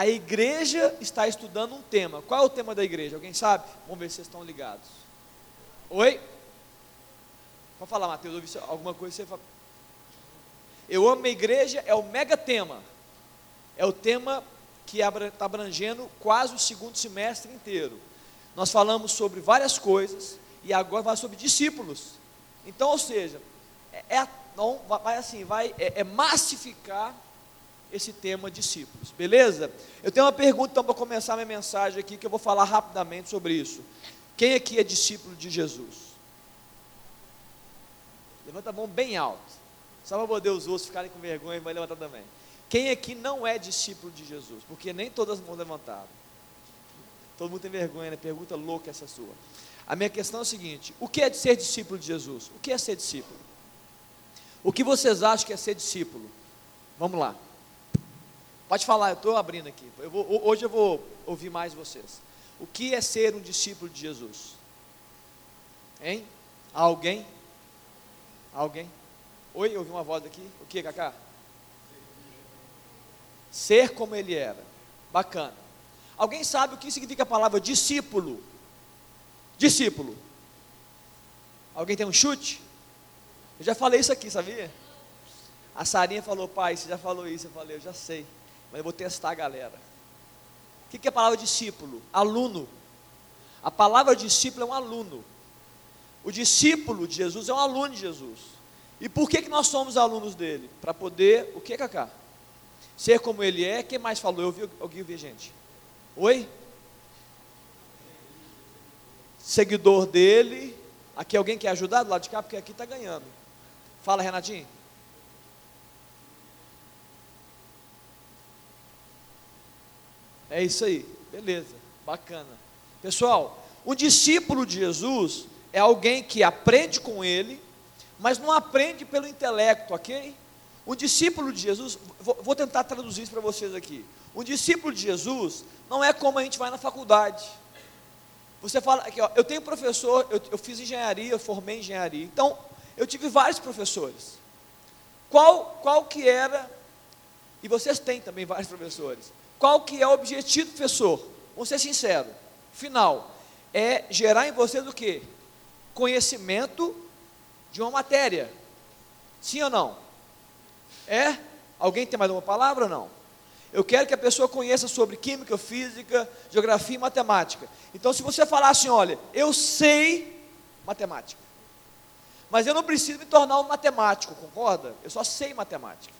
A igreja está estudando um tema. Qual é o tema da igreja? Alguém sabe? Vamos ver se vocês estão ligados. Oi? Pode falar, Mateus, ouvi alguma coisa você fala. Eu amo a igreja é o mega tema. É o tema que está abrangendo quase o segundo semestre inteiro. Nós falamos sobre várias coisas e agora vai sobre discípulos. Então, ou seja, é, é não, vai assim, vai é, é massificar esse tema discípulos, beleza? Eu tenho uma pergunta então para começar minha mensagem aqui que eu vou falar rapidamente sobre isso. Quem aqui é discípulo de Jesus? Levanta a mão bem alto. Só para poder os outros ficarem com vergonha vai levantar também. Quem aqui não é discípulo de Jesus? Porque nem todas as mãos levantaram. Todo mundo tem vergonha, né? Pergunta louca essa sua. A minha questão é a seguinte: o que é ser discípulo de Jesus? O que é ser discípulo? O que vocês acham que é ser discípulo? Vamos lá. Pode falar, eu estou abrindo aqui. Eu vou, hoje eu vou ouvir mais vocês. O que é ser um discípulo de Jesus? Hein? Alguém? Alguém? Oi, eu ouvi uma voz aqui. O que, Cacá? Ser como ele era. Bacana. Alguém sabe o que significa a palavra discípulo? Discípulo. Alguém tem um chute? Eu já falei isso aqui, sabia? A Sarinha falou, pai, você já falou isso. Eu falei, eu já sei, mas eu vou testar a galera. O que é a palavra discípulo? Aluno. A palavra discípulo é um aluno. O discípulo de Jesus é um aluno de Jesus. E por que, que nós somos alunos dele? Para poder, o que, Cacá? Ser como ele é. Quem mais falou? Eu vi, alguém vi gente. Oi? Seguidor dele. Aqui alguém quer ajudar do lado de cá? Porque aqui está ganhando. Fala, Renatinho. É isso aí, beleza, bacana. Pessoal, o discípulo de Jesus é alguém que aprende com ele, mas não aprende pelo intelecto, ok? Um discípulo de Jesus, vou, tentar traduzir isso para vocês aqui. Um discípulo de Jesus não é como a gente vai na faculdade. Você fala aqui, ó, eu tenho professor, eu, eu fiz engenharia, eu formei engenharia. Então, eu tive vários professores. Qual, qual que era, e vocês têm também vários professores, qual que é o objetivo professor? Vamos ser sinceros, final, é gerar em vocês o que? Conhecimento de uma matéria. Sim ou não? É? Alguém tem mais uma palavra ou não? Eu quero que a pessoa conheça sobre química, física, geografia e matemática. Então, se você falar assim, olha, eu sei matemática, mas eu não preciso me tornar um matemático, concorda? Eu só sei matemática.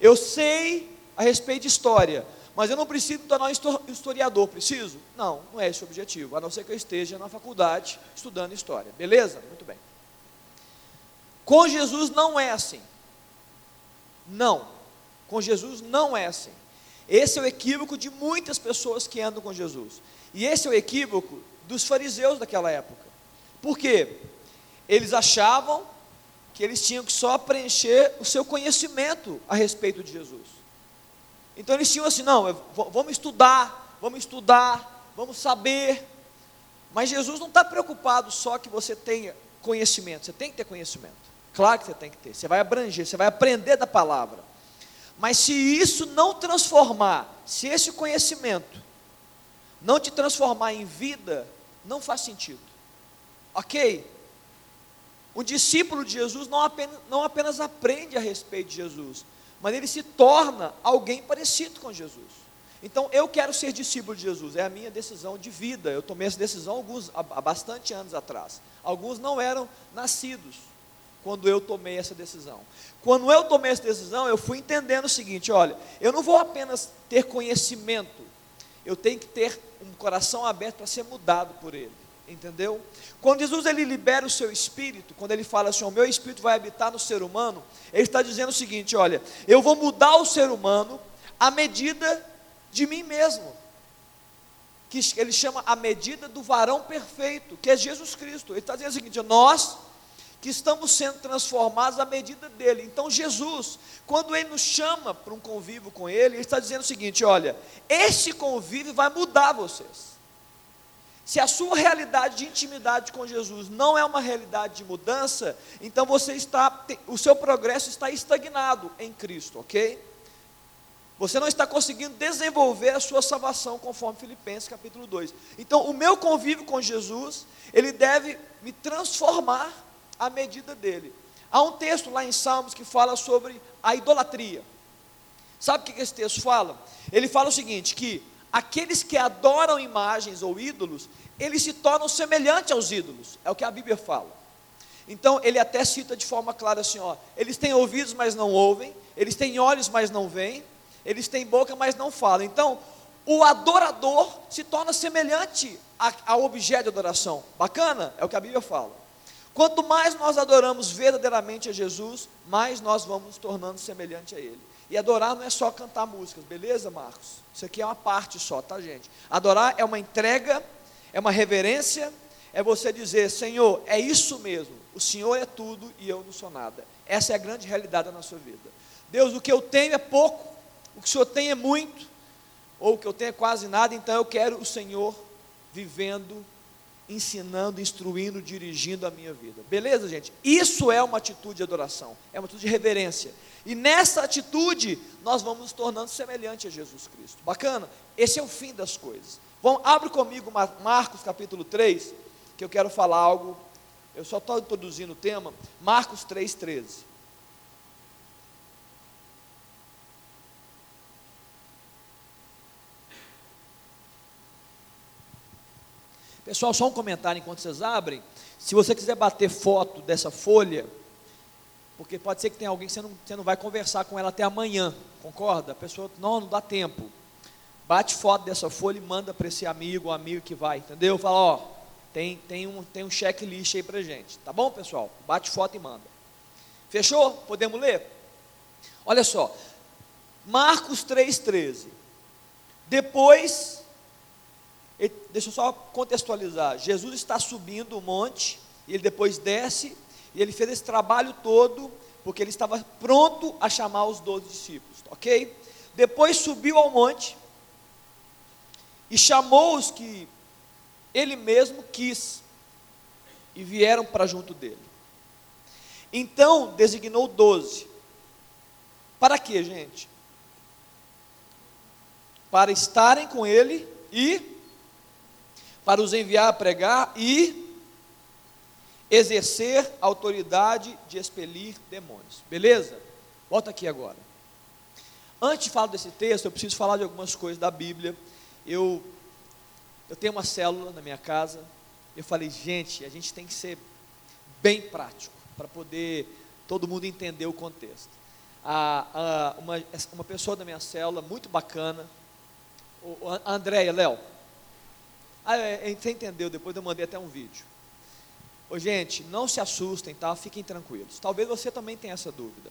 Eu sei a respeito de história, mas eu não preciso tornar um historiador, preciso? Não, não é esse o objetivo, a não ser que eu esteja na faculdade estudando história. Beleza? Muito bem. Com Jesus não é assim. Não. Com Jesus não é assim. Esse é o equívoco de muitas pessoas que andam com Jesus. E esse é o equívoco dos fariseus daquela época. Por quê? Eles achavam que eles tinham que só preencher o seu conhecimento a respeito de Jesus. Então eles tinham assim, não, vamos estudar, vamos estudar, vamos saber. Mas Jesus não está preocupado só que você tenha conhecimento, você tem que ter conhecimento. Claro que você tem que ter, você vai abranger, você vai aprender da palavra. Mas se isso não transformar, se esse conhecimento não te transformar em vida, não faz sentido. Ok? Um discípulo de Jesus não apenas, não apenas aprende a respeito de Jesus, mas ele se torna alguém parecido com Jesus. Então, eu quero ser discípulo de Jesus, é a minha decisão de vida. Eu tomei essa decisão alguns, há, bastante anos atrás. Alguns não eram nascidos quando eu tomei essa decisão. Quando eu tomei essa decisão, eu fui entendendo o seguinte: olha, eu não vou apenas ter conhecimento, eu tenho que ter um coração aberto para ser mudado por Ele. Entendeu? Quando Jesus ele libera o seu espírito, quando ele fala assim, o meu espírito vai habitar no ser humano, ele está dizendo o seguinte: olha, eu vou mudar o ser humano à medida de mim mesmo. Que ele chama a medida do varão perfeito, que é Jesus Cristo. Ele está dizendo o seguinte: nós que estamos sendo transformados à medida dele. Então, Jesus, quando ele nos chama para um convívio com ele, ele está dizendo o seguinte: olha, esse convívio vai mudar vocês. Se a sua realidade de intimidade com Jesus não é uma realidade de mudança, então você está, o seu progresso está estagnado em Cristo, ok? Você não está conseguindo desenvolver a sua salvação conforme Filipenses capítulo 2. Então, o meu convívio com Jesus, ele deve me transformar à medida dele. Há um texto lá em Salmos que fala sobre a idolatria. Sabe o que esse texto fala? Ele fala o seguinte: que aqueles que adoram imagens ou ídolos, eles se tornam semelhantes aos ídolos. É o que a Bíblia fala. Então, ele até cita de forma clara assim: ó, eles têm ouvidos, mas não ouvem, eles têm olhos, mas não veem, eles têm boca, mas não falam. Então, o adorador se torna semelhante ao objeto de adoração. Bacana? É o que a Bíblia fala. Quanto mais nós adoramos verdadeiramente a Jesus, mais nós vamos nos tornando semelhante a Ele. E adorar não é só cantar músicas, beleza, Marcos? Isso aqui é uma parte só, tá, gente? Adorar é uma entrega, é uma reverência, é você dizer: Senhor, é isso mesmo, o Senhor é tudo e eu não sou nada. Essa é a grande realidade da nossa vida. Deus, o que eu tenho é pouco, o que o Senhor tem é muito, ou o que eu tenho é quase nada, então eu quero o Senhor vivendo, ensinando, instruindo, dirigindo a minha vida. Beleza, gente? Isso é uma atitude de adoração, é uma atitude de reverência. E nessa atitude, nós vamos nos tornando semelhante a Jesus Cristo. Bacana? Esse é o fim das coisas. Vamos, abre comigo Marcos capítulo 3, que eu quero falar algo. Eu só estou introduzindo o tema. Marcos 3, Pessoal, só um comentário enquanto vocês abrem. Se você quiser bater foto dessa folha, porque pode ser que tenha alguém que você não, você não vai conversar com ela até amanhã, concorda? A pessoa, não, não dá tempo. Bate foto dessa folha e manda para esse amigo, o amigo que vai, entendeu? Fala, ó, tem, tem um, tem um checklist aí para gente, tá bom, pessoal? Bate foto e manda. Fechou? Podemos ler? Olha só, Marcos 3,13. Depois deixa eu só contextualizar. Jesus está subindo o monte, e ele depois desce, e ele fez esse trabalho todo, porque ele estava pronto a chamar os doze discípulos, ok? Depois subiu ao monte, e chamou os que ele mesmo quis, e vieram para junto dele. Então designou doze. Para quê, gente? Para estarem com ele e para os enviar a pregar e exercer a autoridade de expelir demônios. Beleza? Volta aqui agora. Antes de falar desse texto, eu preciso falar de algumas coisas da Bíblia. Eu, eu tenho uma célula na minha casa. Eu falei, gente, a gente tem que ser bem prático para poder todo mundo entender o contexto. A, a, uma, uma pessoa da minha célula, muito bacana, Andréia, Léo, ah, é, é, você entendeu, depois eu mandei até um vídeo. Ô, gente, não se assustem, tá? Fiquem tranquilos. Talvez você também tenha essa dúvida.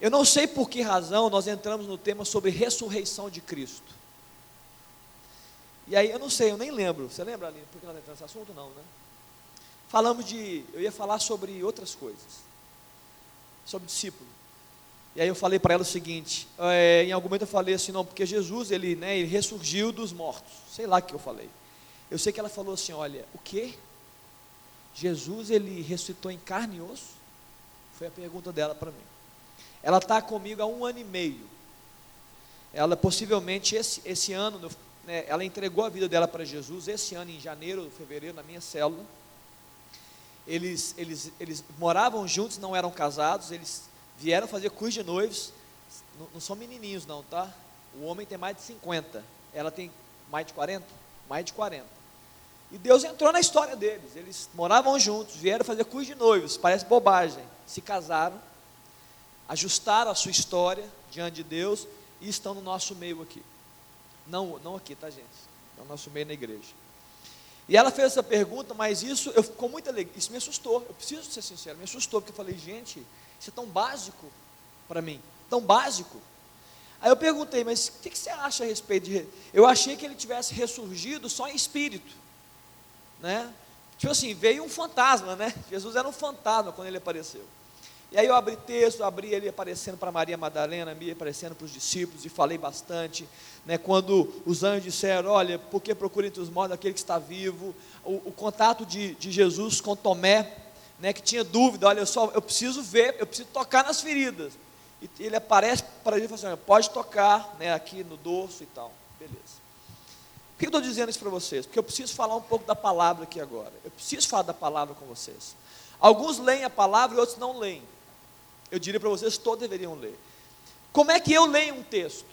Eu não sei por que razão nós entramos no tema sobre ressurreição de Cristo. E aí, eu não sei, eu nem lembro. Você lembra, Aline, por que nós entramos nesse assunto? Não, né? Falamos de. Eu ia falar sobre outras coisas. Sobre discípulo. E aí eu falei para ela o seguinte: é, em algum momento eu falei assim, não, porque Jesus, ele, né, ele ressurgiu dos mortos. Sei lá o que eu falei. Eu sei que ela falou assim: olha, o que? Jesus, ele ressuscitou em carne e osso? Foi a pergunta dela para mim. Ela está comigo há um ano e meio. Ela possivelmente esse, esse ano, né, ela entregou a vida dela para Jesus esse ano, em janeiro, fevereiro, na minha célula. Eles, eles, eles moravam juntos, não eram casados, eles vieram fazer curso de noivos. Não, não, são menininhos, não, tá? O homem tem mais de 50, ela tem mais de 40? Mais de 40. E Deus entrou na história deles. Eles moravam juntos, vieram fazer curso de noivos, parece bobagem. Se casaram, ajustaram a sua história diante de Deus e estão no nosso meio aqui. Não, não aqui, tá, gente? É o nosso meio na igreja. E ela fez essa pergunta, mas isso eu com muita alegria, isso me assustou. Eu preciso ser sincero, me assustou porque eu falei, gente, isso é tão básico para mim, tão básico. Aí eu perguntei, mas o que, que, você acha a respeito de. Eu achei que ele tivesse ressurgido só em espírito, né? Tipo assim, veio um fantasma, né? Jesus era um fantasma quando ele apareceu. E aí eu abri texto, abri ele aparecendo para Maria Madalena, me aparecendo para os discípulos e falei bastante, né? Quando os anjos disseram, olha, por que procura entre os mortos aquele que está vivo? O, o contato de, de Jesus com Tomé, né, que tinha dúvida, olha, eu só eu preciso ver, eu preciso tocar nas feridas. e ele aparece para ele e fala assim: pode tocar né, aqui no dorso e tal. Beleza. Por que eu estou dizendo isso para vocês? Porque eu preciso falar um pouco da palavra aqui agora. Eu preciso falar da palavra com vocês. Alguns leem a palavra e outros não leem. Eu diria para vocês, todos deveriam ler. Como é que eu leio um texto?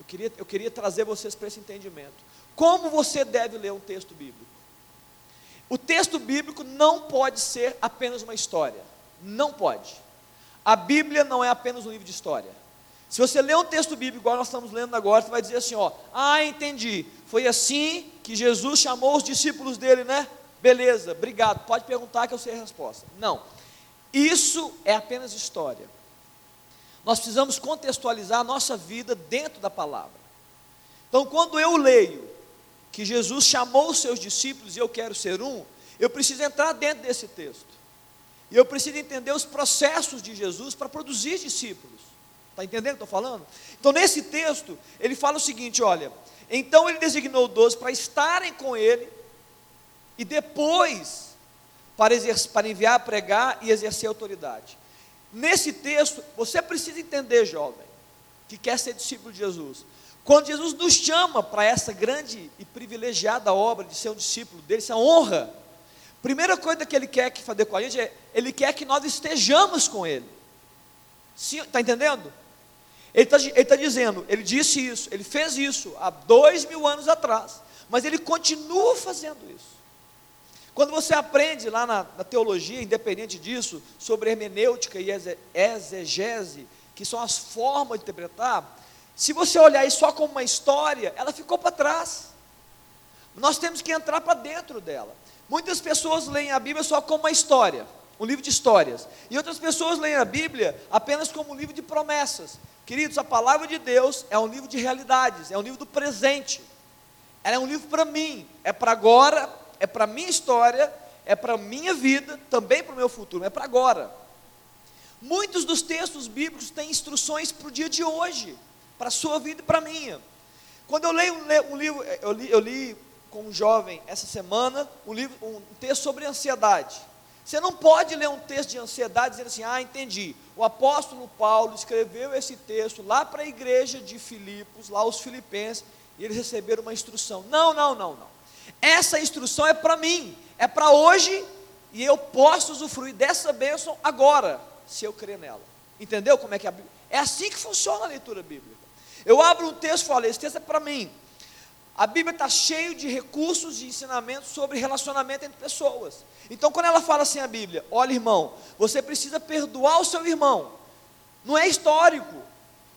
Eu queria, eu queria trazer vocês para esse entendimento. Como você deve ler um texto bíblico? O texto bíblico não pode ser apenas uma história. Não pode. A Bíblia não é apenas um livro de história. Se você ler um texto bíblico, igual nós estamos lendo agora, você vai dizer assim: ó, ah, entendi. Foi assim que Jesus chamou os discípulos dele, né? Beleza, obrigado. Pode perguntar que eu sei a resposta. Não. Isso é apenas história. Nós precisamos contextualizar a nossa vida dentro da palavra. Então, quando eu leio que Jesus chamou os seus discípulos e eu quero ser um, eu preciso entrar dentro desse texto. E eu preciso entender os processos de Jesus para produzir discípulos. Está entendendo o que estou falando? Então, nesse texto, ele fala o seguinte: olha, então ele designou doze para estarem com ele, e depois para, exercer, para enviar pregar e exercer autoridade. Nesse texto, você precisa entender, jovem, que quer ser discípulo de Jesus. Quando Jesus nos chama para essa grande e privilegiada obra de ser um discípulo dele, essa honra, primeira coisa que ele quer que fazer com a gente é, ele quer que nós estejamos com ele. Está entendendo? Ele está tá dizendo, ele disse isso, ele fez isso há dois mil anos atrás, mas ele continua fazendo isso. Quando você aprende lá na, na teologia, independente disso, sobre hermenêutica e exegese, que são as formas de interpretar, se você olhar isso só como uma história, ela ficou para trás. Nós temos que entrar para dentro dela. Muitas pessoas leem a Bíblia só como uma história, um livro de histórias. E outras pessoas leem a Bíblia apenas como um livro de promessas. Queridos, a palavra de Deus é um livro de realidades, é um livro do presente. Ela é um livro para mim, é para agora, é para minha história, é para minha vida, também para o meu futuro, é para agora. Muitos dos textos bíblicos têm instruções para o dia de hoje, para a sua vida e para a minha. Quando eu leio um, um livro, eu li, eu li com um jovem essa semana um, livro, um texto sobre ansiedade. Você não pode ler um texto de ansiedade dizendo assim: ah, entendi. O apóstolo Paulo escreveu esse texto lá para a igreja de Filipos, lá os filipenses, e eles receberam uma instrução. Não, não, não, não. Essa instrução é para mim, é para hoje, e eu posso usufruir dessa bênção agora, se eu crer nela. Entendeu como é que a Bíblia? É assim que funciona a leitura bíblica. Eu abro um texto e falo: esse texto é para mim. A Bíblia está cheia de recursos de ensinamentos sobre relacionamento entre pessoas. Então, quando ela fala assim a Bíblia, olha, irmão, você precisa perdoar o seu irmão. Não é histórico,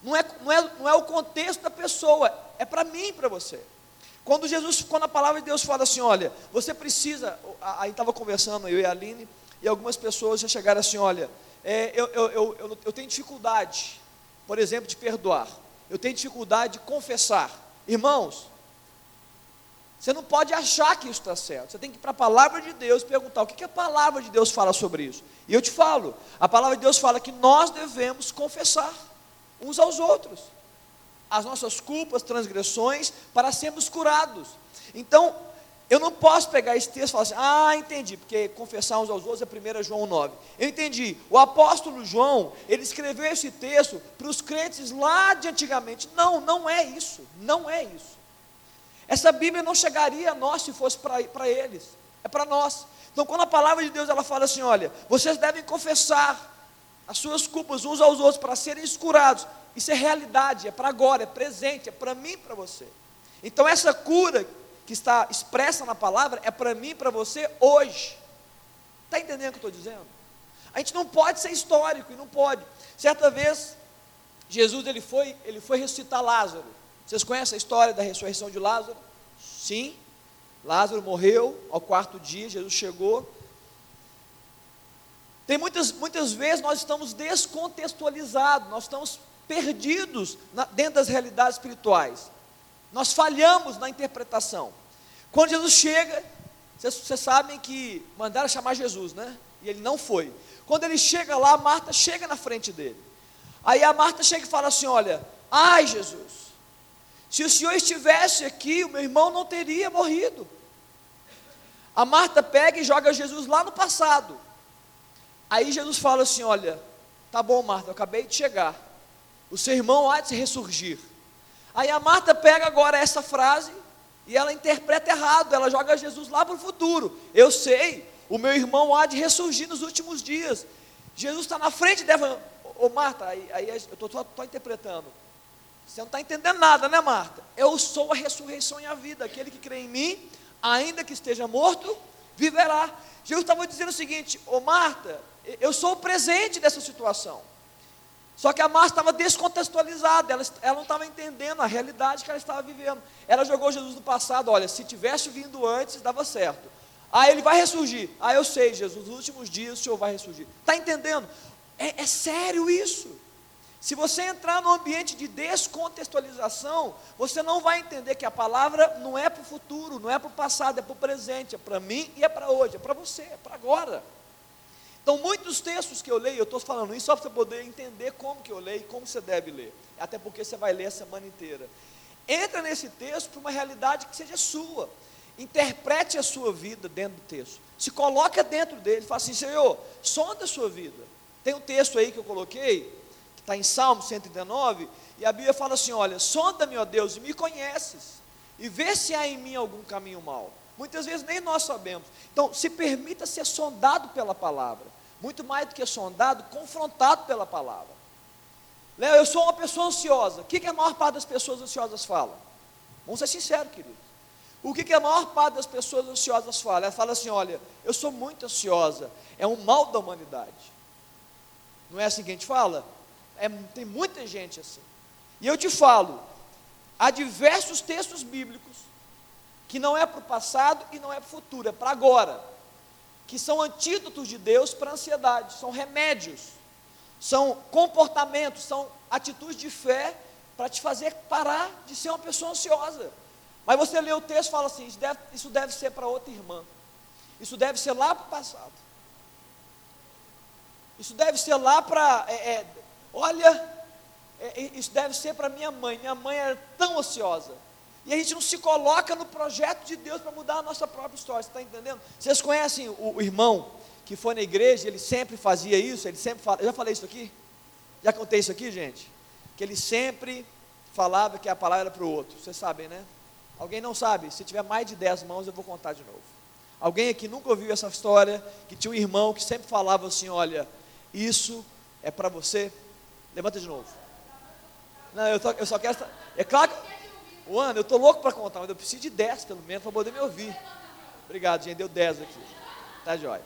não é, não é, não é o contexto da pessoa, é para mim e para você. Quando Jesus, quando a palavra de Deus fala assim, olha, você precisa, aí estava conversando eu e a Aline, e algumas pessoas já chegaram assim, olha, é, eu, eu, eu, eu tenho dificuldade, por exemplo, de perdoar, eu tenho dificuldade de confessar. Irmãos, você não pode achar que isso está certo. Você tem que ir para a palavra de Deus perguntar o que, que a palavra de Deus fala sobre isso. E eu te falo, a palavra de Deus fala que nós devemos confessar uns aos outros as nossas culpas, transgressões, para sermos curados. Então, eu não posso pegar esse texto e falar assim, ah, entendi, porque confessar uns aos outros é 1 João 9. Eu entendi. O apóstolo João, ele escreveu esse texto para os crentes lá de antigamente. Não, não é isso. Não é isso. Essa Bíblia não chegaria a nós se fosse para eles, é para nós. Então, quando a palavra de Deus ela fala assim: olha, vocês devem confessar as suas culpas uns aos outros para serem curados, isso é realidade, é para agora, é presente, é para mim e para você. então, essa cura que está expressa na palavra é para mim e para você hoje. Está entendendo o que eu estou dizendo? A gente não pode ser histórico e não pode. Certa vez, Jesus ele foi, ele foi ressuscitar Lázaro. Vocês conhecem a história da ressurreição de Lázaro? Sim. Lázaro morreu ao quarto dia, Jesus chegou. Tem muitas, muitas vezes nós estamos descontextualizados, nós estamos perdidos na, dentro das realidades espirituais. Nós falhamos na interpretação. Quando Jesus chega, vocês, vocês sabem que mandaram chamar Jesus, né? E ele não foi. Quando ele chega lá, Marta chega na frente dele. Aí a Marta chega e fala assim: Olha, ai Jesus, se o Senhor estivesse aqui, o meu irmão não teria morrido. A Marta pega e joga Jesus lá no passado. Aí Jesus fala assim: Olha, Tá bom, Marta, eu acabei de chegar. O seu irmão há de ressurgir. Aí a Marta pega agora essa frase e ela interpreta errado, ela joga Jesus lá para o futuro. Eu sei, o meu irmão há de ressurgir nos últimos dias. Jesus está na frente dela. Ô Marta, aí, aí eu estou interpretando. Você não está entendendo nada, né, Marta? Eu sou a ressurreição e a vida. Aquele que crê em mim, ainda que esteja morto, viverá. Jesus estava dizendo o seguinte: Ô Marta, eu sou o presente dessa situação. Só que a Marta estava descontextualizada, ela, ela não estava entendendo a realidade que ela estava vivendo. Ela jogou Jesus no passado, olha, se tivesse vindo antes, dava certo. Ah, ele vai ressurgir. Ah, eu sei, Jesus, nos últimos dias o Senhor vai ressurgir. Está entendendo? É, é sério isso. Se você entrar no ambiente de descontextualização, você não vai entender que a palavra não é para o futuro, não é para o passado, é para o presente, é para mim e é para hoje, é para você, é para agora. Então, muitos textos que eu leio, eu estou falando isso só para você poder entender como que eu leio e como você deve ler, até porque você vai ler a semana inteira. Entra nesse texto para uma realidade que seja sua, interprete a sua vida dentro do texto, se coloca dentro dele, fala assim, Senhor, sonda a sua vida. Tem um texto aí que eu coloquei, está em Salmo 139, e a Bíblia fala assim: olha, sonda-me, ó Deus, e me conheces, e vê se há em mim algum caminho mau. Muitas vezes nem nós sabemos. Então, se permita ser sondado pela palavra, muito mais do que sondado, confrontado pela palavra. Léo, eu sou uma pessoa ansiosa. O que, que a maior parte das pessoas ansiosas fala? Vamos ser sinceros, queridos. O que, que a maior parte das pessoas ansiosas fala? Ela fala assim: olha, eu sou muito ansiosa, é um mal da humanidade. Não é assim que a gente fala? É, tem muita gente assim. E eu te falo, há diversos textos bíblicos que não é para o passado e não é para o futuro, é para agora, que são antídotos de Deus para a ansiedade, são remédios, são comportamentos, são atitudes de fé para te fazer parar de ser uma pessoa ansiosa. Mas você lê o texto e fala assim: isso deve, isso deve ser para outra irmã, isso deve ser lá para o passado, isso deve ser lá para. É, é, Olha, é, isso deve ser para minha mãe. Minha mãe era tão ansiosa. E a gente não se coloca no projeto de Deus para mudar a nossa própria história. Você está entendendo? Vocês conhecem o, o, irmão que foi na igreja, ele sempre fazia isso, ele sempre fala. Eu já falei isso aqui? Já contei isso aqui, gente? Que ele sempre falava que a palavra era para o outro. Vocês sabem, né? Alguém não sabe? Se tiver mais de dez mãos, eu vou contar de novo. Alguém aqui nunca ouviu essa história que tinha um irmão que sempre falava assim: olha, isso é para você Levanta de novo. Não, eu só, eu só quero. É claro que. O ano, eu estou louco para contar, mas eu preciso de 10 pelo menos para poder me ouvir. Obrigado, gente. Deu 10 aqui. Tá jóia.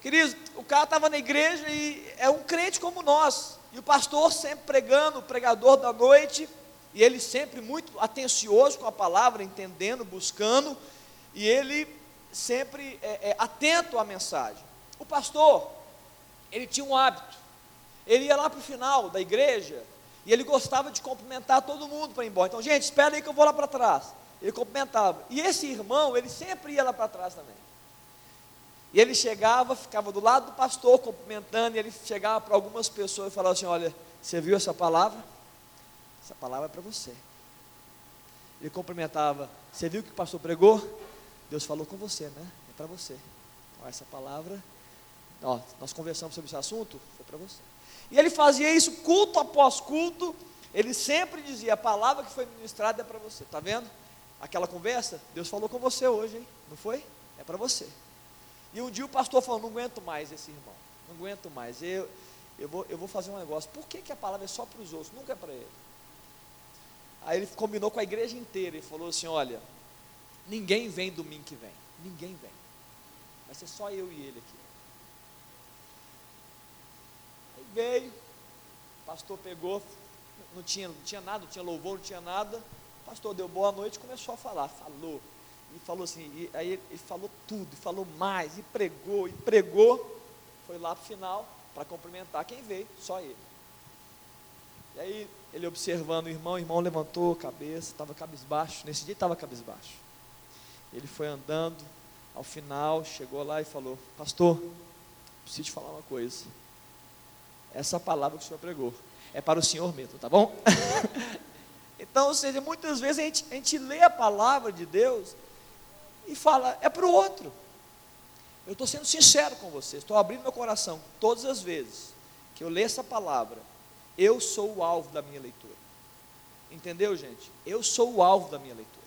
Queridos, o cara estava na igreja e é um crente como nós. E o pastor sempre pregando, o pregador da noite, e ele sempre muito atencioso com a palavra, entendendo, buscando, e ele sempre é, é, atento à mensagem. O pastor, ele tinha um hábito. Ele ia lá para o final da igreja e ele gostava de cumprimentar todo mundo para ir embora. Então, gente, espera aí que eu vou lá para trás. Ele cumprimentava. E esse irmão, ele sempre ia lá para trás também. E ele chegava, ficava do lado do pastor cumprimentando, e ele chegava para algumas pessoas e falava assim: Olha, você viu essa palavra? Essa palavra é para você. Ele cumprimentava: Você viu o que o pastor pregou? Deus falou com você, né? É para você. Então, essa palavra, ó, nós conversamos sobre esse assunto, foi para você. E ele fazia isso culto após culto. Ele sempre dizia: a palavra que foi ministrada é para você. Está vendo? Aquela conversa, Deus falou com você hoje, hein? Não foi? É para você. E um dia o pastor falou: não aguento mais esse irmão. Não aguento mais. Eu, eu, vou, eu vou fazer um negócio. Por que, que a palavra é só para os outros? Nunca é para ele. Aí ele combinou com a igreja inteira e falou assim: olha, ninguém vem domingo que vem. Ninguém vem. Vai ser só eu e ele aqui. Veio, o pastor pegou, não tinha, não tinha nada, não tinha louvor, não tinha nada. O pastor deu boa noite e começou a falar, falou. E falou assim, e aí ele falou tudo, falou mais, e pregou, e pregou. Foi lá para o final para cumprimentar quem veio, só ele. E aí ele observando o irmão, o irmão levantou a cabeça, estava cabisbaixo, nesse dia estava cabisbaixo. Ele foi andando, ao final chegou lá e falou: Pastor, preciso te falar uma coisa essa palavra que o Senhor pregou. É para o Senhor mesmo, tá bom? então, ou seja, muitas vezes a gente, a gente lê a palavra de Deus e fala, é para o outro. Eu estou sendo sincero com vocês, estou abrindo meu coração todas as vezes que eu ler essa palavra, eu sou o alvo da minha leitura. Entendeu, gente? Eu sou o alvo da minha leitura.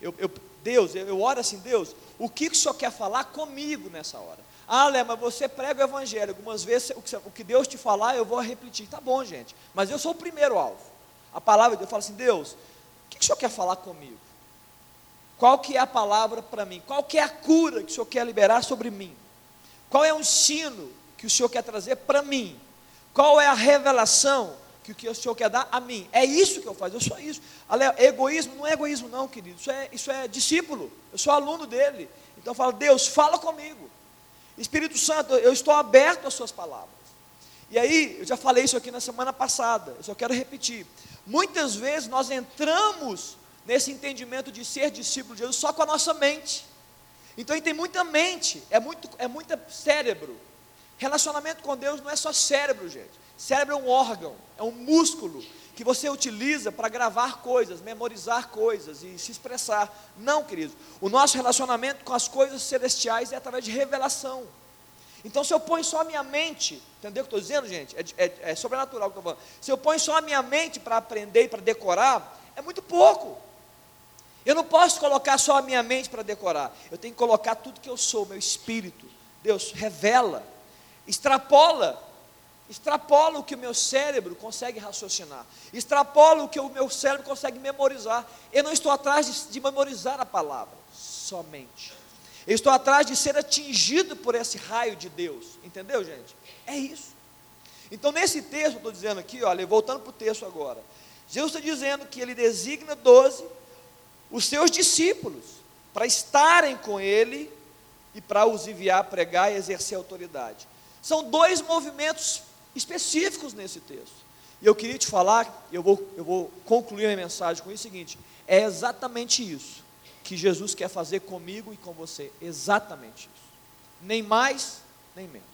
Eu, eu, Deus, eu, eu oro assim, Deus, o que, que o Senhor quer falar comigo nessa hora? Ah, Lé, mas você prega o evangelho. Algumas vezes o que, Deus te falar, eu vou repetir. Tá bom, gente. Mas eu sou o primeiro alvo. A palavra de Deus fala assim, Deus, o que, o Senhor quer falar comigo? Qual que é a palavra para mim? Qual que é a cura que o Senhor quer liberar sobre mim? Qual é o ensino que o Senhor quer trazer para mim? Qual é a revelação que o que o Senhor quer dar a mim? É isso que eu faço, eu sou isso. Egoísmo não é egoísmo, não, querido. Isso é, isso é discípulo. Eu sou aluno dele. Então eu falo, Deus, fala comigo. Espírito Santo, eu estou aberto às suas palavras. E aí, eu já falei isso aqui na semana passada, eu só quero repetir. Muitas vezes nós entramos nesse entendimento de ser discípulo de Jesus só com a nossa mente. Então, tem muita mente, é muito, é muita cérebro. Relacionamento com Deus não é só cérebro, gente. Cérebro é um órgão, é um músculo que você utiliza para gravar coisas, memorizar coisas e se expressar. Não, querido. O nosso relacionamento com as coisas celestiais é através de revelação. Então, se eu ponho só a minha mente, entendeu o que eu estou dizendo, gente? É, é, é sobrenatural o que eu estou falando. Se eu ponho só a minha mente para aprender e para decorar, é muito pouco. Eu não posso colocar só a minha mente para decorar. Eu tenho que colocar tudo que eu sou, meu espírito. Deus revela, extrapola extrapola o que o meu cérebro consegue raciocinar, extrapola o que o meu cérebro consegue memorizar. Eu não estou atrás de, de memorizar a palavra somente. Eu estou atrás de ser atingido por esse raio de Deus. Entendeu, gente? É isso. Então, nesse texto, estou dizendo aqui, olha, voltando para o texto agora. Jesus está dizendo que ele designa doze, os seus discípulos, para estarem com ele e para os enviar pregar e exercer autoridade. São dois movimentos específicos nesse texto. E eu queria te falar, eu vou, eu vou concluir a mensagem com o seguinte: é exatamente isso que Jesus quer fazer comigo e com você. Exatamente isso. Nem mais, nem menos.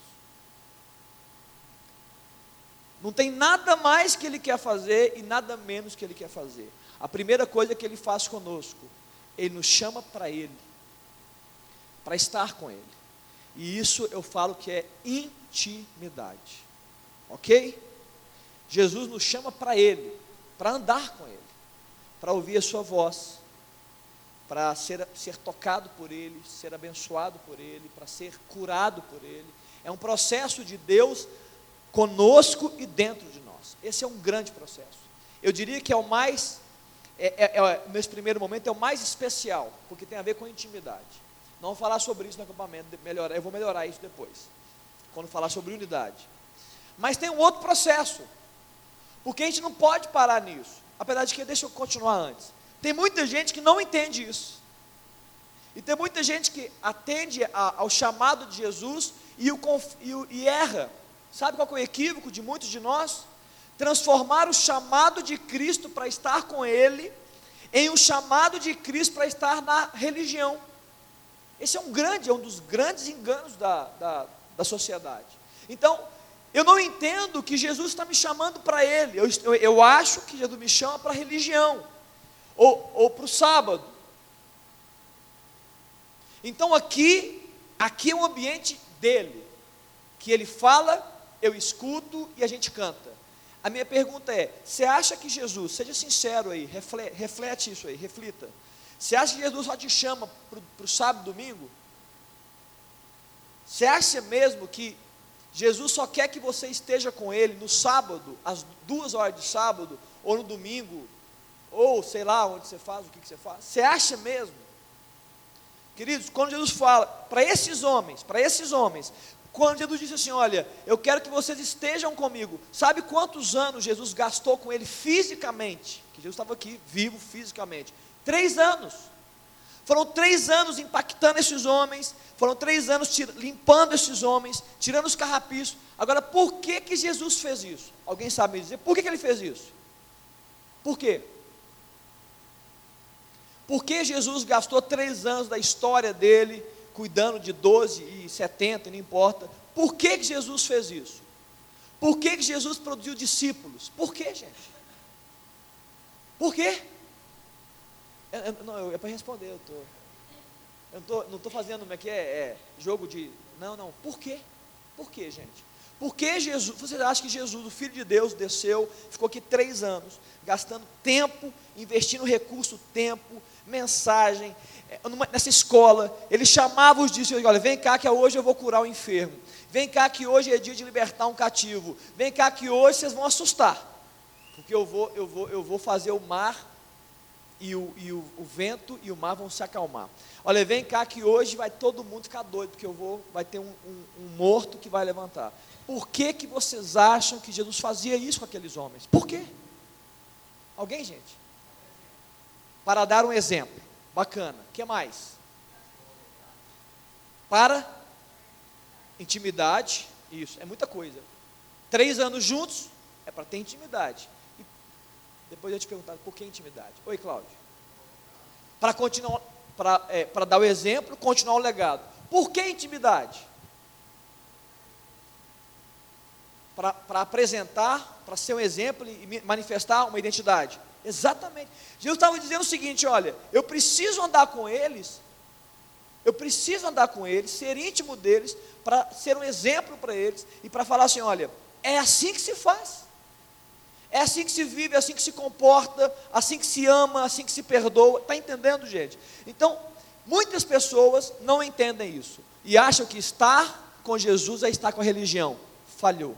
Não tem nada mais que Ele quer fazer e nada menos que Ele quer fazer. A primeira coisa que Ele faz conosco, Ele nos chama para Ele, para estar com Ele. E isso eu falo que é intimidade. Ok? Jesus nos chama para Ele, para andar com Ele, para ouvir a Sua voz, para ser, ser tocado por Ele, ser abençoado por Ele, para ser curado por Ele. É um processo de Deus conosco e dentro de nós. Esse é um grande processo. Eu diria que é o mais, é, é, é, nesse primeiro momento, é o mais especial, porque tem a ver com intimidade. Não vou falar sobre isso no acampamento, melhorar, eu vou melhorar isso depois, quando falar sobre unidade. Mas tem um outro processo. Porque a gente não pode parar nisso. Apesar de que, deixa eu continuar antes. Tem muita gente que não entende isso. E tem muita gente que atende a, ao chamado de Jesus e, o, e, o, e erra. Sabe qual é o equívoco de muitos de nós? Transformar o chamado de Cristo para estar com Ele em um chamado de Cristo para estar na religião. Esse é um grande, é um dos grandes enganos da, da, da sociedade. Então, eu não entendo que Jesus está me chamando para Ele. Eu, eu, eu, acho que Jesus me chama para religião, ou, ou para o sábado. Então aqui, aqui é o ambiente dele, que ele fala, eu escuto e a gente canta. A minha pergunta é: você acha que Jesus, seja sincero aí, reflete, reflete isso aí, reflita. Você acha que Jesus só te chama para o sábado e domingo? Você acha mesmo que Jesus só quer que você esteja com Ele no sábado, às duas horas de sábado, ou no domingo, ou sei lá onde você faz, o que, você faz. Você acha mesmo? Queridos, quando Jesus fala para esses homens, para esses homens, quando Jesus disse assim: Olha, eu quero que vocês estejam comigo, sabe quantos anos Jesus gastou com ele fisicamente? Que Jesus estava aqui, vivo fisicamente. Três anos. Foram três anos impactando esses homens, foram três anos limpando esses homens, tirando os carrapichos. Agora, por que, que Jesus fez isso? Alguém sabe me dizer? Por que, que ele fez isso? Por quê? Por que Jesus gastou três anos da história dele, cuidando de 12 e 70, não importa? Por que, que Jesus fez isso? Por que, que Jesus produziu discípulos? Por que, gente? Por quê? É, não, é para responder, eu estou. Eu não estou fazendo como é que é, é, jogo de. Não, não. Por quê? Por quê, gente? Por que Jesus, você acha que Jesus, o Filho de Deus, desceu, ficou aqui três anos, gastando tempo, investindo recurso, tempo, mensagem, é, nessa escola, ele chamava os discípulos, olha, vem cá que hoje eu vou curar o enfermo, vem cá que hoje é dia de libertar um cativo, vem cá que hoje vocês vão assustar, porque eu vou, eu vou, eu vou fazer o mar e o, e o, o vento e o mar vão se acalmar. Olha, vem cá que hoje vai todo mundo ficar doido, porque eu vou, vai ter um, um, um morto que vai levantar. Por que, que vocês acham que Jesus fazia isso com aqueles homens? Por quê? Alguém, gente? Para dar um exemplo. Bacana. O que mais? Para intimidade. Isso, é muita coisa. Três anos juntos é para ter intimidade. Depois eu te perguntar por que intimidade. Oi, Cláudio. Para continuar, para é, dar o exemplo, continuar o legado. Por que intimidade? Para apresentar, para ser um exemplo e manifestar uma identidade. Exatamente. Jesus estava dizendo o seguinte: olha, eu preciso andar com eles, eu preciso andar com eles, ser íntimo deles, para ser um exemplo para eles e para falar assim: olha, é assim que se faz, é assim que se vive, é assim que se comporta, assim que se ama, assim que se perdoa. Está entendendo, gente? Então, muitas pessoas não entendem isso e acham que estar com Jesus é estar com a religião. Falhou.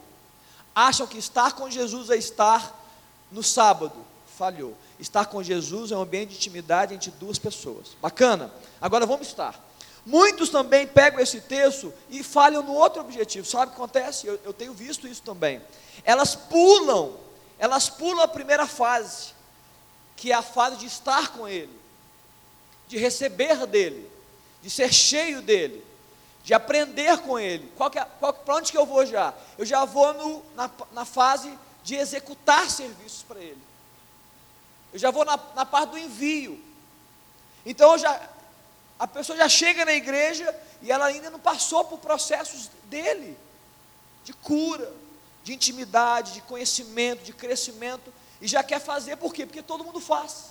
Acham que estar com Jesus é estar no sábado falhou. Estar com Jesus é um ambiente de intimidade entre duas pessoas. Bacana? Agora vamos estar. Muitos também pegam esse texto e falham no outro objetivo. Sabe o que acontece? Eu, eu tenho visto isso também. Elas pulam, elas pulam a primeira fase, que é a fase de estar com Ele, de receber dEle, de ser cheio dEle, de aprender com Ele. É, Para onde que eu vou já? Eu já vou no, na, na fase de executar serviços para Ele. Eu já vou na, na parte do envio. Então já, a pessoa já chega na igreja e ela ainda não passou por processos dele, de cura, de intimidade, de conhecimento, de crescimento, e já quer fazer, por quê? Porque todo mundo faz.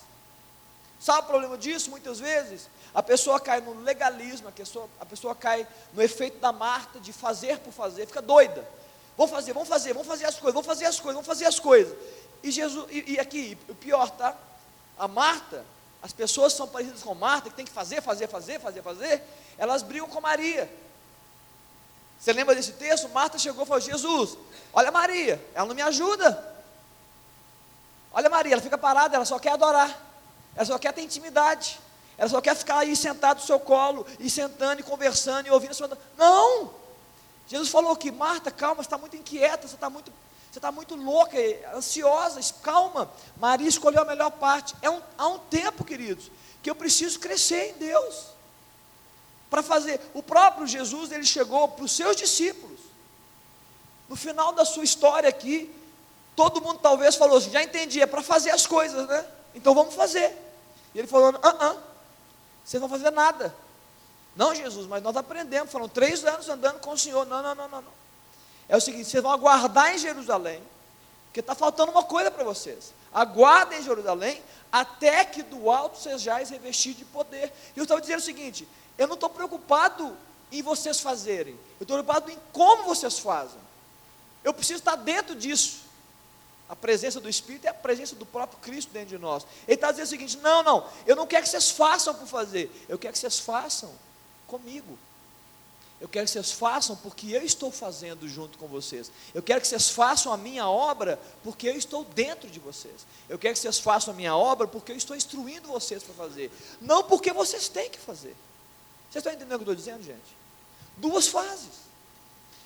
Sabe o problema disso? Muitas vezes a pessoa cai no legalismo, a pessoa, a pessoa cai no efeito da Marta de fazer por fazer, fica doida. Vamos fazer, vamos fazer, vamos fazer as coisas, vamos fazer as coisas, vamos fazer as coisas. E Jesus, e, e aqui, o pior, tá? A Marta, as pessoas são parecidas com Marta, que tem que fazer, fazer, fazer, fazer, fazer, elas brigam com Maria. Você lembra desse texto? Marta chegou e falou: Jesus, olha Maria, ela não me ajuda. Olha Maria, ela fica parada, ela só quer adorar, ela só quer ter intimidade, ela só quer ficar aí sentado no seu colo, e sentando e conversando e ouvindo a sua. Não! Jesus falou que Marta, calma, você está muito inquieta, você está muito você está muito louca, ansiosa, calma. Maria escolheu a melhor parte. É um, há um tempo, queridos, que eu preciso crescer em Deus. Para fazer. O próprio Jesus, ele chegou para os seus discípulos. No final da sua história aqui, todo mundo talvez falou assim: já entendi, é para fazer as coisas, né? Então vamos fazer. E ele falou: ah, ah, vocês não vão fazer nada. Não, Jesus, mas nós aprendemos. Foram três anos andando com o Senhor. Não, não, não, não. não é o seguinte: vocês vão aguardar em Jerusalém, porque está faltando uma coisa para vocês. Aguardem em Jerusalém até que do alto sejais revestidos de poder. E eu estava dizendo o seguinte: eu não estou preocupado em vocês fazerem, eu estou preocupado em como vocês fazem. Eu preciso estar dentro disso. A presença do Espírito é a presença do próprio Cristo dentro de nós. Ele está dizendo o seguinte: não, não, eu não quero que vocês façam por fazer, eu quero que vocês façam comigo. Eu quero que vocês façam porque eu estou fazendo junto com vocês. Eu quero que vocês façam a minha obra porque eu estou dentro de vocês. Eu quero que vocês façam a minha obra porque eu estou instruindo vocês para fazer. Não porque vocês têm que fazer. Vocês estão entendendo o que eu estou dizendo, gente? Duas fases.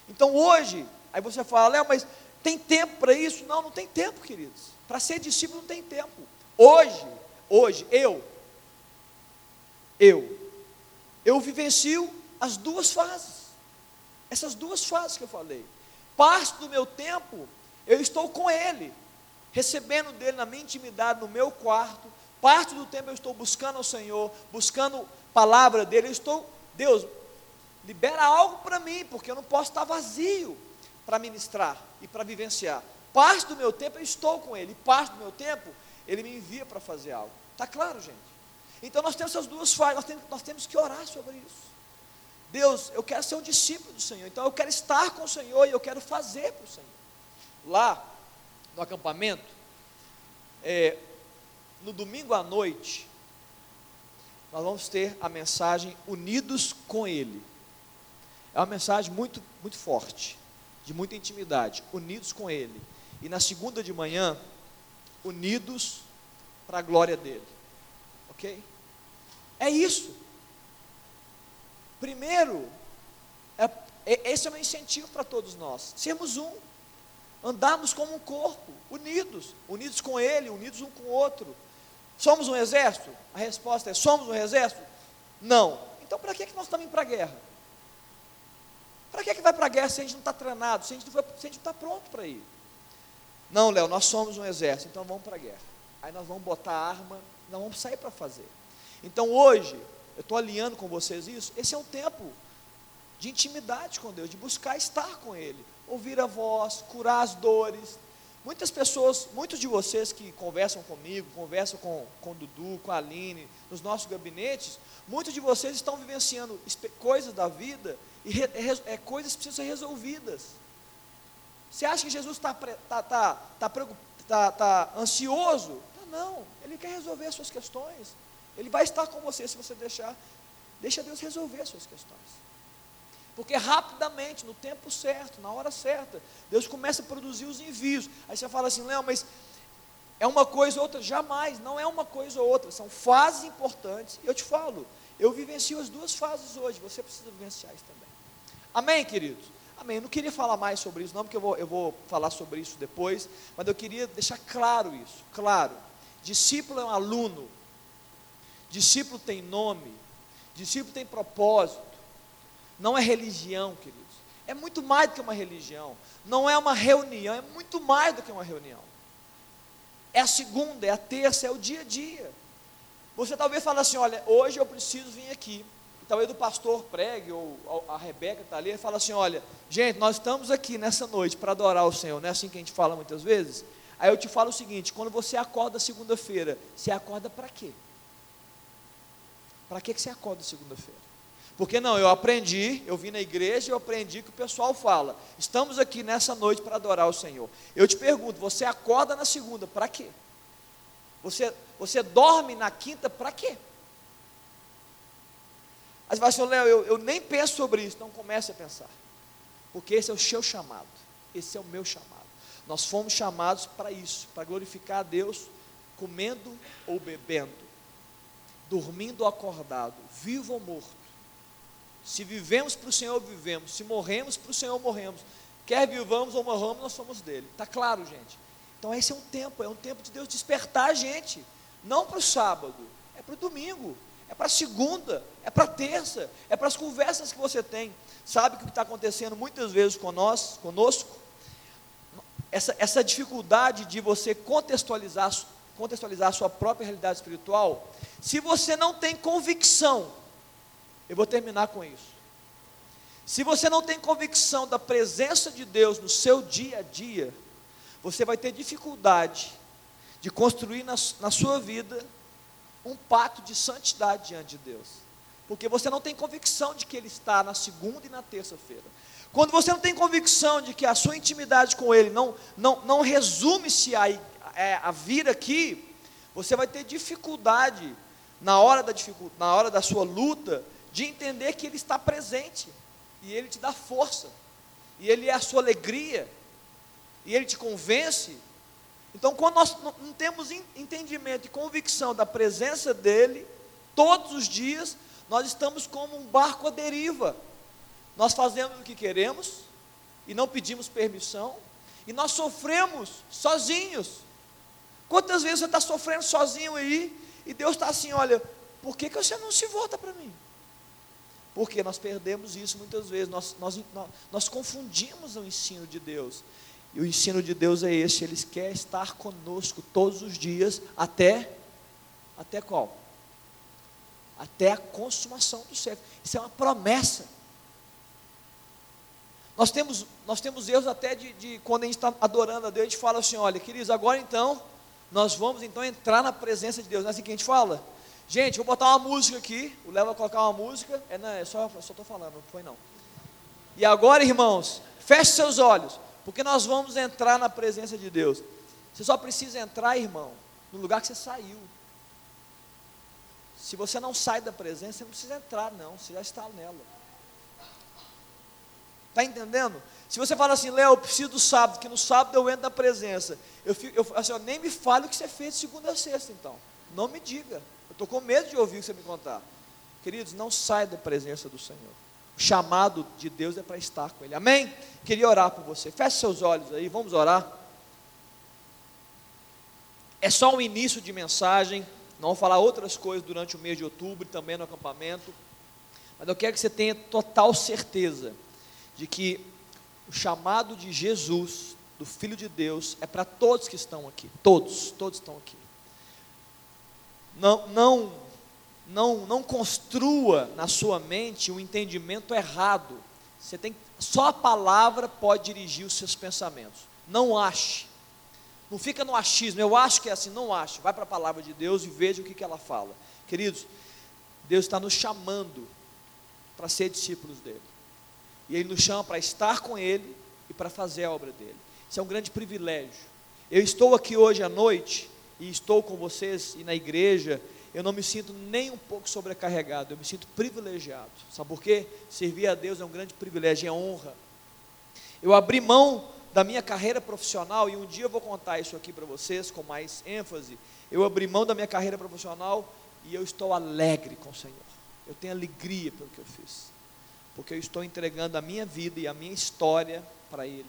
Então hoje, aí você fala, Léo, mas tem tempo para isso? Não, não tem tempo, queridos. Para ser discípulo não tem tempo. Hoje, hoje, eu, eu, eu vivencio as duas fases. Essas duas fases que eu falei. Parte do meu tempo, eu estou com Ele, recebendo dele na minha intimidade, no meu quarto. Parte do tempo eu estou buscando o Senhor, buscando palavra dele. Eu estou, Deus, libera algo para mim, porque eu não posso estar vazio para ministrar e para vivenciar. Parte do meu tempo eu estou com Ele, parte do meu tempo Ele me envia para fazer algo. Está claro, gente? Então nós temos essas duas fases, nós temos, nós temos que orar sobre isso. Deus, eu quero ser um discípulo do Senhor, então eu quero estar com o Senhor e eu quero fazer para o Senhor. Lá no acampamento, é, no domingo à noite, nós vamos ter a mensagem Unidos com Ele. É uma mensagem muito, muito forte, de muita intimidade. Unidos com Ele. E na segunda de manhã, unidos para a glória dele. Ok? É isso. Primeiro, é, é, esse é meu incentivo para todos nós: sermos um, andarmos como um corpo, unidos, unidos com Ele, unidos um com o outro. Somos um exército? A resposta é: somos um exército? Não. Então, para que, que nós estamos indo para a guerra? Para que, que vai para a guerra se a gente não está treinado, se a gente não está pronto para ir? Não, Léo, nós somos um exército, então vamos para a guerra. Aí nós vamos botar arma, nós vamos sair para fazer. Então hoje, eu estou alinhando com vocês isso, esse é um tempo de intimidade com Deus, de buscar estar com Ele, ouvir a voz, curar as dores. Muitas pessoas, muitos de vocês que conversam comigo, conversam com, com o Dudu, com a Aline, nos nossos gabinetes, muitos de vocês estão vivenciando coisas da vida e re, é, coisas que precisam ser resolvidas. Você acha que Jesus está tá, tá, tá, tá, tá ansioso? não, Ele quer resolver as suas questões. Ele vai estar com você se você deixar. Deixa Deus resolver as suas questões. Porque rapidamente, no tempo certo, na hora certa, Deus começa a produzir os envios. Aí você fala assim, Léo, mas é uma coisa ou outra? Jamais, não é uma coisa ou outra, são fases importantes. Eu te falo, eu vivencio as duas fases hoje, você precisa vivenciar isso também. Amém, queridos? Amém. Eu não queria falar mais sobre isso, não, porque eu vou, eu vou falar sobre isso depois, mas eu queria deixar claro isso, claro. Discípulo é um aluno, discípulo tem nome, discípulo tem propósito, não é religião, queridos. É muito mais do que uma religião, não é uma reunião, é muito mais do que uma reunião. É a segunda, é a terça, é o dia a dia. Você talvez fale assim: olha, hoje eu preciso vir aqui talvez o pastor pregue, ou a Rebeca está ali, e fala assim: olha, gente, nós estamos aqui nessa noite para adorar o Senhor, não é assim que a gente fala muitas vezes? Aí eu te falo o seguinte: quando você acorda segunda-feira, você acorda para quê? Para que você acorda segunda-feira? Porque não, eu aprendi, eu vim na igreja, eu aprendi que o pessoal fala, estamos aqui nessa noite para adorar o Senhor. Eu te pergunto, você acorda na segunda, para quê? Você, você dorme na quinta, para quê? Aí você assim, Léo, eu, eu nem penso sobre isso. Então comece a pensar. Porque esse é o seu chamado. Esse é o meu chamado. Nós fomos chamados para isso, para glorificar a Deus, comendo ou bebendo, dormindo ou acordado, vivo ou morto. Se vivemos para o Senhor, vivemos. Se morremos para o Senhor, morremos. Quer vivamos ou morramos, nós somos dele. Está claro, gente? Então esse é um tempo, é um tempo de Deus despertar a gente. Não para o sábado, é para o domingo é para segunda, é para terça, é para as conversas que você tem. Sabe o que está acontecendo muitas vezes com nós, conosco? Essa, essa dificuldade de você contextualizar, contextualizar a sua própria realidade espiritual, se você não tem convicção, eu vou terminar com isso. Se você não tem convicção da presença de Deus no seu dia a dia, você vai ter dificuldade de construir na, na sua vida um pacto de santidade diante de Deus. Porque você não tem convicção de que Ele está na segunda e na terça-feira. Quando você não tem convicção de que a sua intimidade com Ele não, não, não resume-se a, é, a vir aqui, você vai ter dificuldade na hora, da dificuldade, na hora da sua luta de entender que Ele está presente e Ele te dá força, e Ele é a sua alegria, e Ele te convence então, quando nós não temos entendimento e convicção da presença dEle, todos os dias, nós estamos como um barco à deriva. Nós fazemos o que queremos e não pedimos permissão, e nós sofremos sozinhos. Quantas vezes você está sofrendo sozinho aí, e Deus está assim: olha, por que, que você não se volta para mim? Porque nós perdemos isso muitas vezes, nós, nós, nós, nós confundimos o ensino de Deus. E o ensino de Deus é esse, Ele quer estar conosco todos os dias, até, até qual? Até a consumação do século. Isso é uma promessa. Nós temos, nós temos erros até de, de quando a gente está adorando a Deus, a gente fala assim, olha, queridos, agora então, nós vamos então entrar na presença de Deus. Não é assim que a gente fala? Gente, vou botar uma música aqui. O Léo vai colocar uma música. É, não, é só, só falando, não foi não. E agora, irmãos, feche seus olhos, porque nós vamos entrar na presença de Deus. Você só precisa entrar, irmão, no lugar que você saiu. Se você não sai da presença, você não precisa entrar, não. Você já está nela. Está entendendo? Se você fala assim, Léo, eu preciso do sábado, que no sábado eu entro na presença. Eu, fico, eu assim, nem me fale o que você fez de segunda a sexta, então. Não me diga. Eu estou com medo de ouvir o que você me contar. Queridos, não saia da presença do Senhor. O chamado de Deus é para estar com Ele. Amém? Queria orar por você. Feche seus olhos aí, vamos orar. É só um início de mensagem. Não vou falar outras coisas durante o mês de outubro também no acampamento. Mas eu quero que você tenha total certeza de que o chamado de Jesus, do Filho de Deus, é para todos que estão aqui. Todos, todos estão aqui. Não, não, não, não construa na sua mente um entendimento errado. Você tem, só a palavra pode dirigir os seus pensamentos. Não ache. Não fica no achismo. Eu acho que é assim. Não ache. Vai para a palavra de Deus e veja o que, que ela fala. Queridos, Deus está nos chamando para ser discípulos dele. E Ele nos chama para estar com Ele e para fazer a obra dele. Isso é um grande privilégio. Eu estou aqui hoje à noite e estou com vocês e na igreja. Eu não me sinto nem um pouco sobrecarregado, eu me sinto privilegiado. Sabe por quê? Servir a Deus é um grande privilégio, é honra. Eu abri mão da minha carreira profissional, e um dia eu vou contar isso aqui para vocês com mais ênfase. Eu abri mão da minha carreira profissional e eu estou alegre com o Senhor. Eu tenho alegria pelo que eu fiz porque eu estou entregando a minha vida e a minha história para Ele.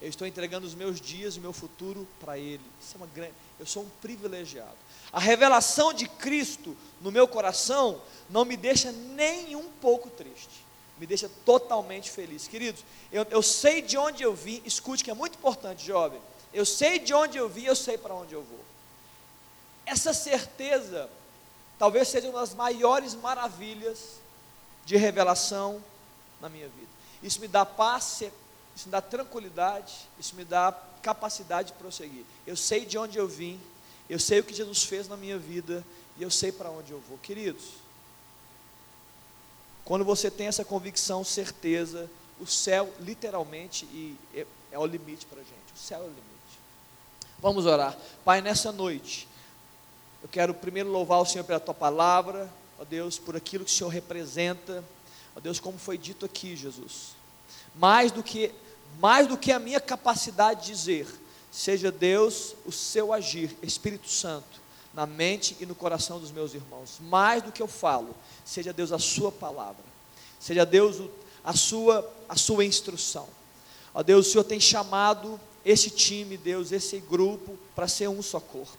Eu estou entregando os meus dias e o meu futuro para Ele. Isso é uma grande. Eu sou um privilegiado. A revelação de Cristo no meu coração não me deixa nem um pouco triste. Me deixa totalmente feliz. Queridos, eu, eu sei de onde eu vim. Escute que é muito importante, jovem. Eu sei de onde eu vim, eu sei para onde eu vou. Essa certeza talvez seja uma das maiores maravilhas de revelação na minha vida. Isso me dá paz, isso me dá tranquilidade, isso me dá capacidade de prosseguir. Eu sei de onde eu vim, eu sei o que Jesus fez na minha vida e eu sei para onde eu vou. Queridos, quando você tem essa convicção, certeza, o céu literalmente e é, é o limite para a gente. O céu é o limite. Vamos orar. Pai, nessa noite, eu quero primeiro louvar o Senhor pela tua palavra, ó Deus, por aquilo que o Senhor representa, ó Deus, como foi dito aqui, Jesus. Mais do que mais do que a minha capacidade de dizer, seja Deus o seu agir, Espírito Santo, na mente e no coração dos meus irmãos. Mais do que eu falo, seja Deus a sua palavra. Seja Deus a sua a sua instrução. Ó Deus, o Senhor tem chamado esse time, Deus, esse grupo para ser um só corpo.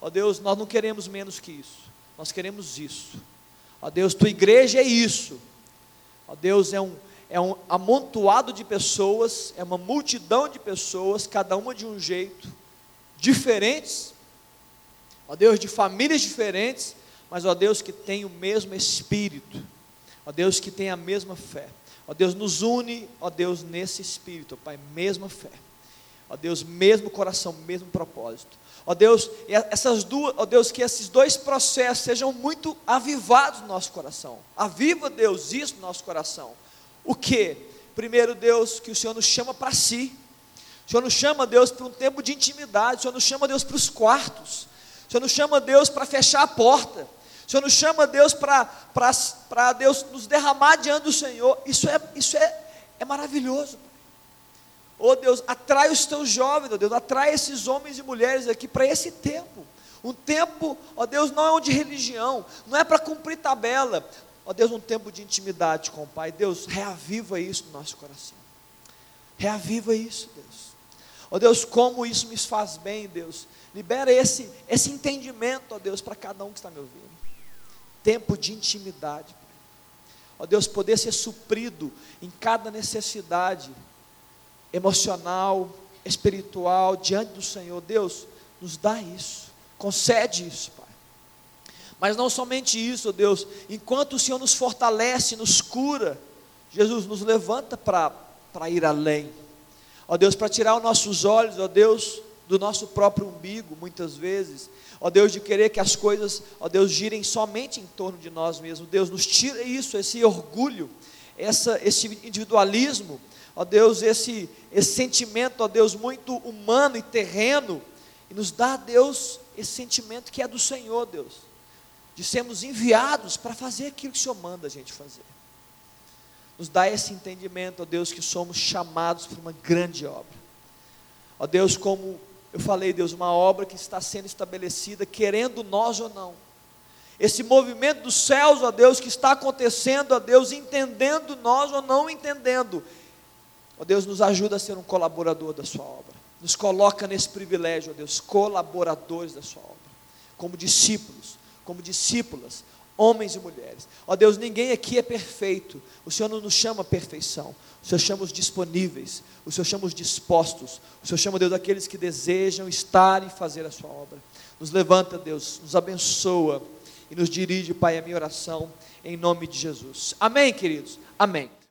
Ó Deus, nós não queremos menos que isso. Nós queremos isso. Ó Deus, tua igreja é isso. Ó Deus, é um, é um amontoado de pessoas, é uma multidão de pessoas, cada uma de um jeito, diferentes. Ó Deus, de famílias diferentes, mas ó Deus que tem o mesmo espírito. Ó Deus que tem a mesma fé. Ó Deus, nos une, ó Deus, nesse espírito, ó Pai, mesma fé. Ó Deus, mesmo coração, mesmo propósito. Ó Deus, essas duas, ó Deus, que esses dois processos sejam muito avivados no nosso coração. Aviva, Deus, isso no nosso coração. O que? Primeiro, Deus, que o Senhor nos chama para si. O Senhor nos chama, Deus, para um tempo de intimidade. O Senhor nos chama, Deus, para os quartos. O Senhor nos chama, Deus, para fechar a porta. O Senhor nos chama, Deus, para, Deus nos derramar diante do Senhor. Isso é, isso é, é maravilhoso. Oh Deus, atrai os teus jovens, oh Deus, atrai esses homens e mulheres aqui para esse tempo. Um tempo, ó oh Deus, não é um de religião, não é para cumprir tabela. Ó Deus, um tempo de intimidade com o Pai. Deus, reaviva isso no nosso coração. Reaviva isso, Deus. Ó Deus, como isso me faz bem, Deus. Libera esse, esse entendimento, ó Deus, para cada um que está me ouvindo. Tempo de intimidade. Ó Deus, poder ser suprido em cada necessidade emocional, espiritual, diante do Senhor. Deus, nos dá isso, concede isso, Pai. Mas não somente isso, Deus, enquanto o Senhor nos fortalece, nos cura, Jesus nos levanta para ir além. Ó Deus, para tirar os nossos olhos, ó Deus, do nosso próprio umbigo, muitas vezes, ó Deus, de querer que as coisas, ó Deus, girem somente em torno de nós mesmos. Deus, nos tira isso, esse orgulho, essa, esse individualismo, ó Deus, esse, esse sentimento, ó Deus, muito humano e terreno, e nos dá, Deus, esse sentimento que é do Senhor, Deus, de sermos enviados para fazer aquilo que o Senhor manda a gente fazer. Nos dá esse entendimento, ó Deus, que somos chamados para uma grande obra. Ó Deus, como eu falei, Deus, uma obra que está sendo estabelecida, querendo nós ou não. Esse movimento dos céus, ó Deus, que está acontecendo, ó Deus, entendendo nós ou não entendendo. Ó Deus, nos ajuda a ser um colaborador da Sua obra. Nos coloca nesse privilégio, ó Deus, colaboradores da Sua obra. Como discípulos, como discípulas, homens e mulheres. Ó Deus, ninguém aqui é perfeito. O Senhor não nos chama perfeição. O Senhor chama os disponíveis. O Senhor chama os dispostos. O Senhor chama, Deus, aqueles que desejam estar e fazer a sua obra. Nos levanta, Deus, nos abençoa e nos dirige, Pai, a minha oração em nome de Jesus. Amém, queridos? Amém.